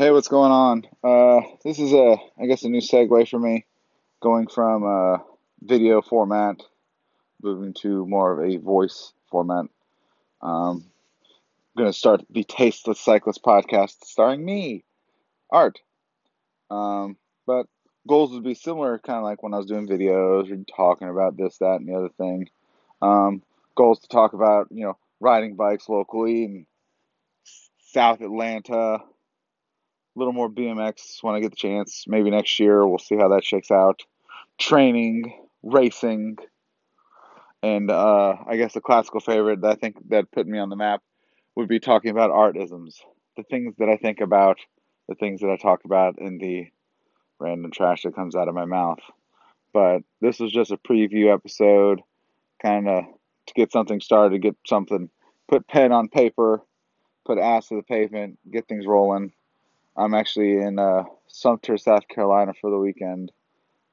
Hey, what's going on? Uh, this is a, I guess, a new segue for me, going from a video format, moving to more of a voice format. Um, I'm gonna start the Tasteless Cyclist podcast, starring me, Art. Um, but goals would be similar, kind of like when I was doing videos or talking about this, that, and the other thing. Um, goals to talk about, you know, riding bikes locally in South Atlanta, little more BMX when I get the chance. Maybe next year we'll see how that shakes out. Training, racing, and uh, I guess a classical favorite that I think that put me on the map would be talking about artisms, the things that I think about, the things that I talk about in the random trash that comes out of my mouth. But this was just a preview episode, kind of to get something started, to get something, put pen on paper, put ass to the pavement, get things rolling. I'm actually in uh, Sumter, South Carolina for the weekend.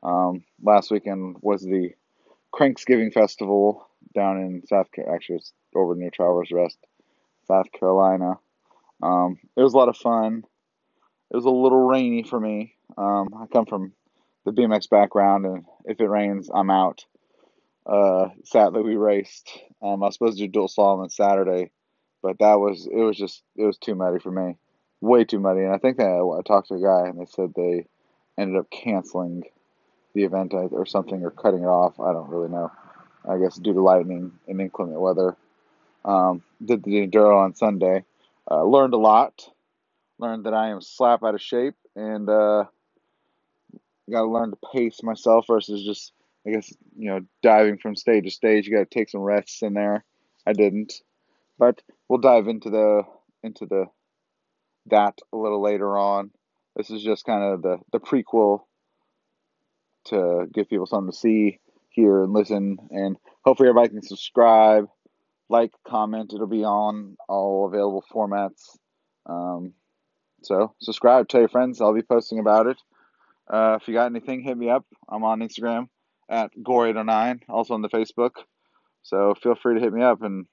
Um, last weekend was the Cranksgiving Festival down in South. Carolina. Actually, it's over near Travelers Rest, South Carolina. Um, it was a lot of fun. It was a little rainy for me. Um, I come from the BMX background, and if it rains, I'm out. Uh, sadly, we raced. Um, I was supposed to do dual slalom on Saturday, but that was it was just it was too muddy for me, way too muddy. And I think that I talked to a guy, and they said they ended up canceling the event or something or cutting it off. I don't really know. I guess due to lightning and inclement weather. Um, did the enduro on Sunday. Uh, learned a lot. Learned that I am slap out of shape and uh, got to learn to pace myself versus just I guess you know diving from stage to stage. You got to take some rests in there. I didn't, but we'll dive into the into the that a little later on. This is just kind of the the prequel to give people something to see, hear, and listen. And hopefully, everybody can subscribe, like, comment. It'll be on all available formats. Um, so, subscribe, tell your friends. I'll be posting about it. Uh, if you got anything, hit me up. I'm on Instagram at Gore809, also on the Facebook. So, feel free to hit me up. And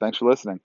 thanks for listening.